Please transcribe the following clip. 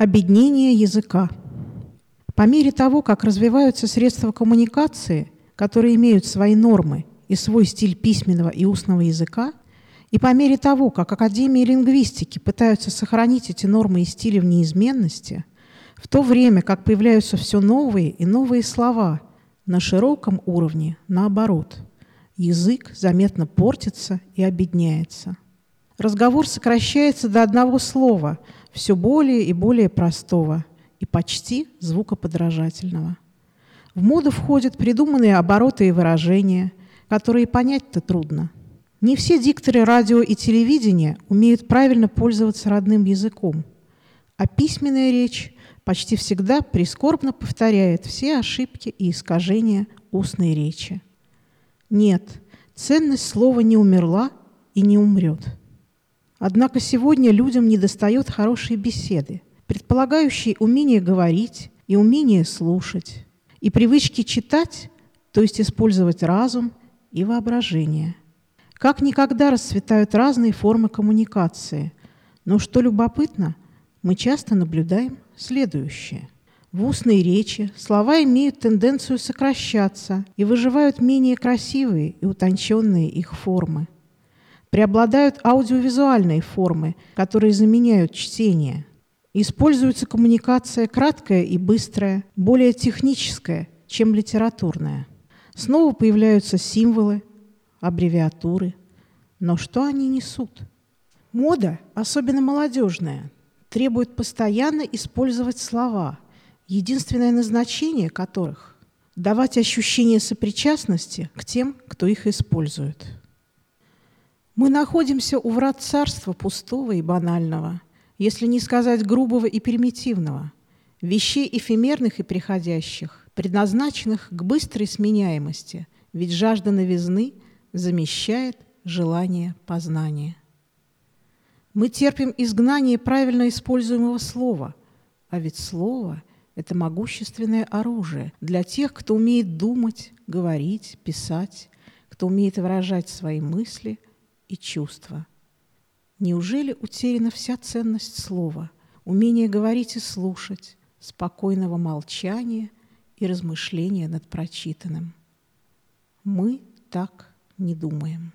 Обеднение языка. По мере того, как развиваются средства коммуникации, которые имеют свои нормы и свой стиль письменного и устного языка, и по мере того, как Академии лингвистики пытаются сохранить эти нормы и стили в неизменности, в то время как появляются все новые и новые слова на широком уровне, наоборот, язык заметно портится и обедняется. Разговор сокращается до одного слова – все более и более простого и почти звукоподражательного. В моду входят придуманные обороты и выражения, которые понять-то трудно. Не все дикторы радио и телевидения умеют правильно пользоваться родным языком, а письменная речь почти всегда прискорбно повторяет все ошибки и искажения устной речи. Нет, ценность слова не умерла и не умрет – Однако сегодня людям недостает хорошей беседы, предполагающей умение говорить и умение слушать, и привычки читать, то есть использовать разум и воображение. Как никогда расцветают разные формы коммуникации, но что любопытно, мы часто наблюдаем следующее. В устной речи слова имеют тенденцию сокращаться и выживают менее красивые и утонченные их формы – Преобладают аудиовизуальные формы, которые заменяют чтение. Используется коммуникация краткая и быстрая, более техническая, чем литературная. Снова появляются символы, аббревиатуры. Но что они несут? Мода, особенно молодежная, требует постоянно использовать слова, единственное назначение которых – давать ощущение сопричастности к тем, кто их использует. Мы находимся у врат царства пустого и банального, если не сказать грубого и примитивного, вещей эфемерных и приходящих, предназначенных к быстрой сменяемости, ведь жажда новизны замещает желание познания. Мы терпим изгнание правильно используемого слова, а ведь слово – это могущественное оружие для тех, кто умеет думать, говорить, писать, кто умеет выражать свои мысли – и чувства. Неужели утеряна вся ценность слова, умение говорить и слушать, спокойного молчания и размышления над прочитанным? Мы так не думаем.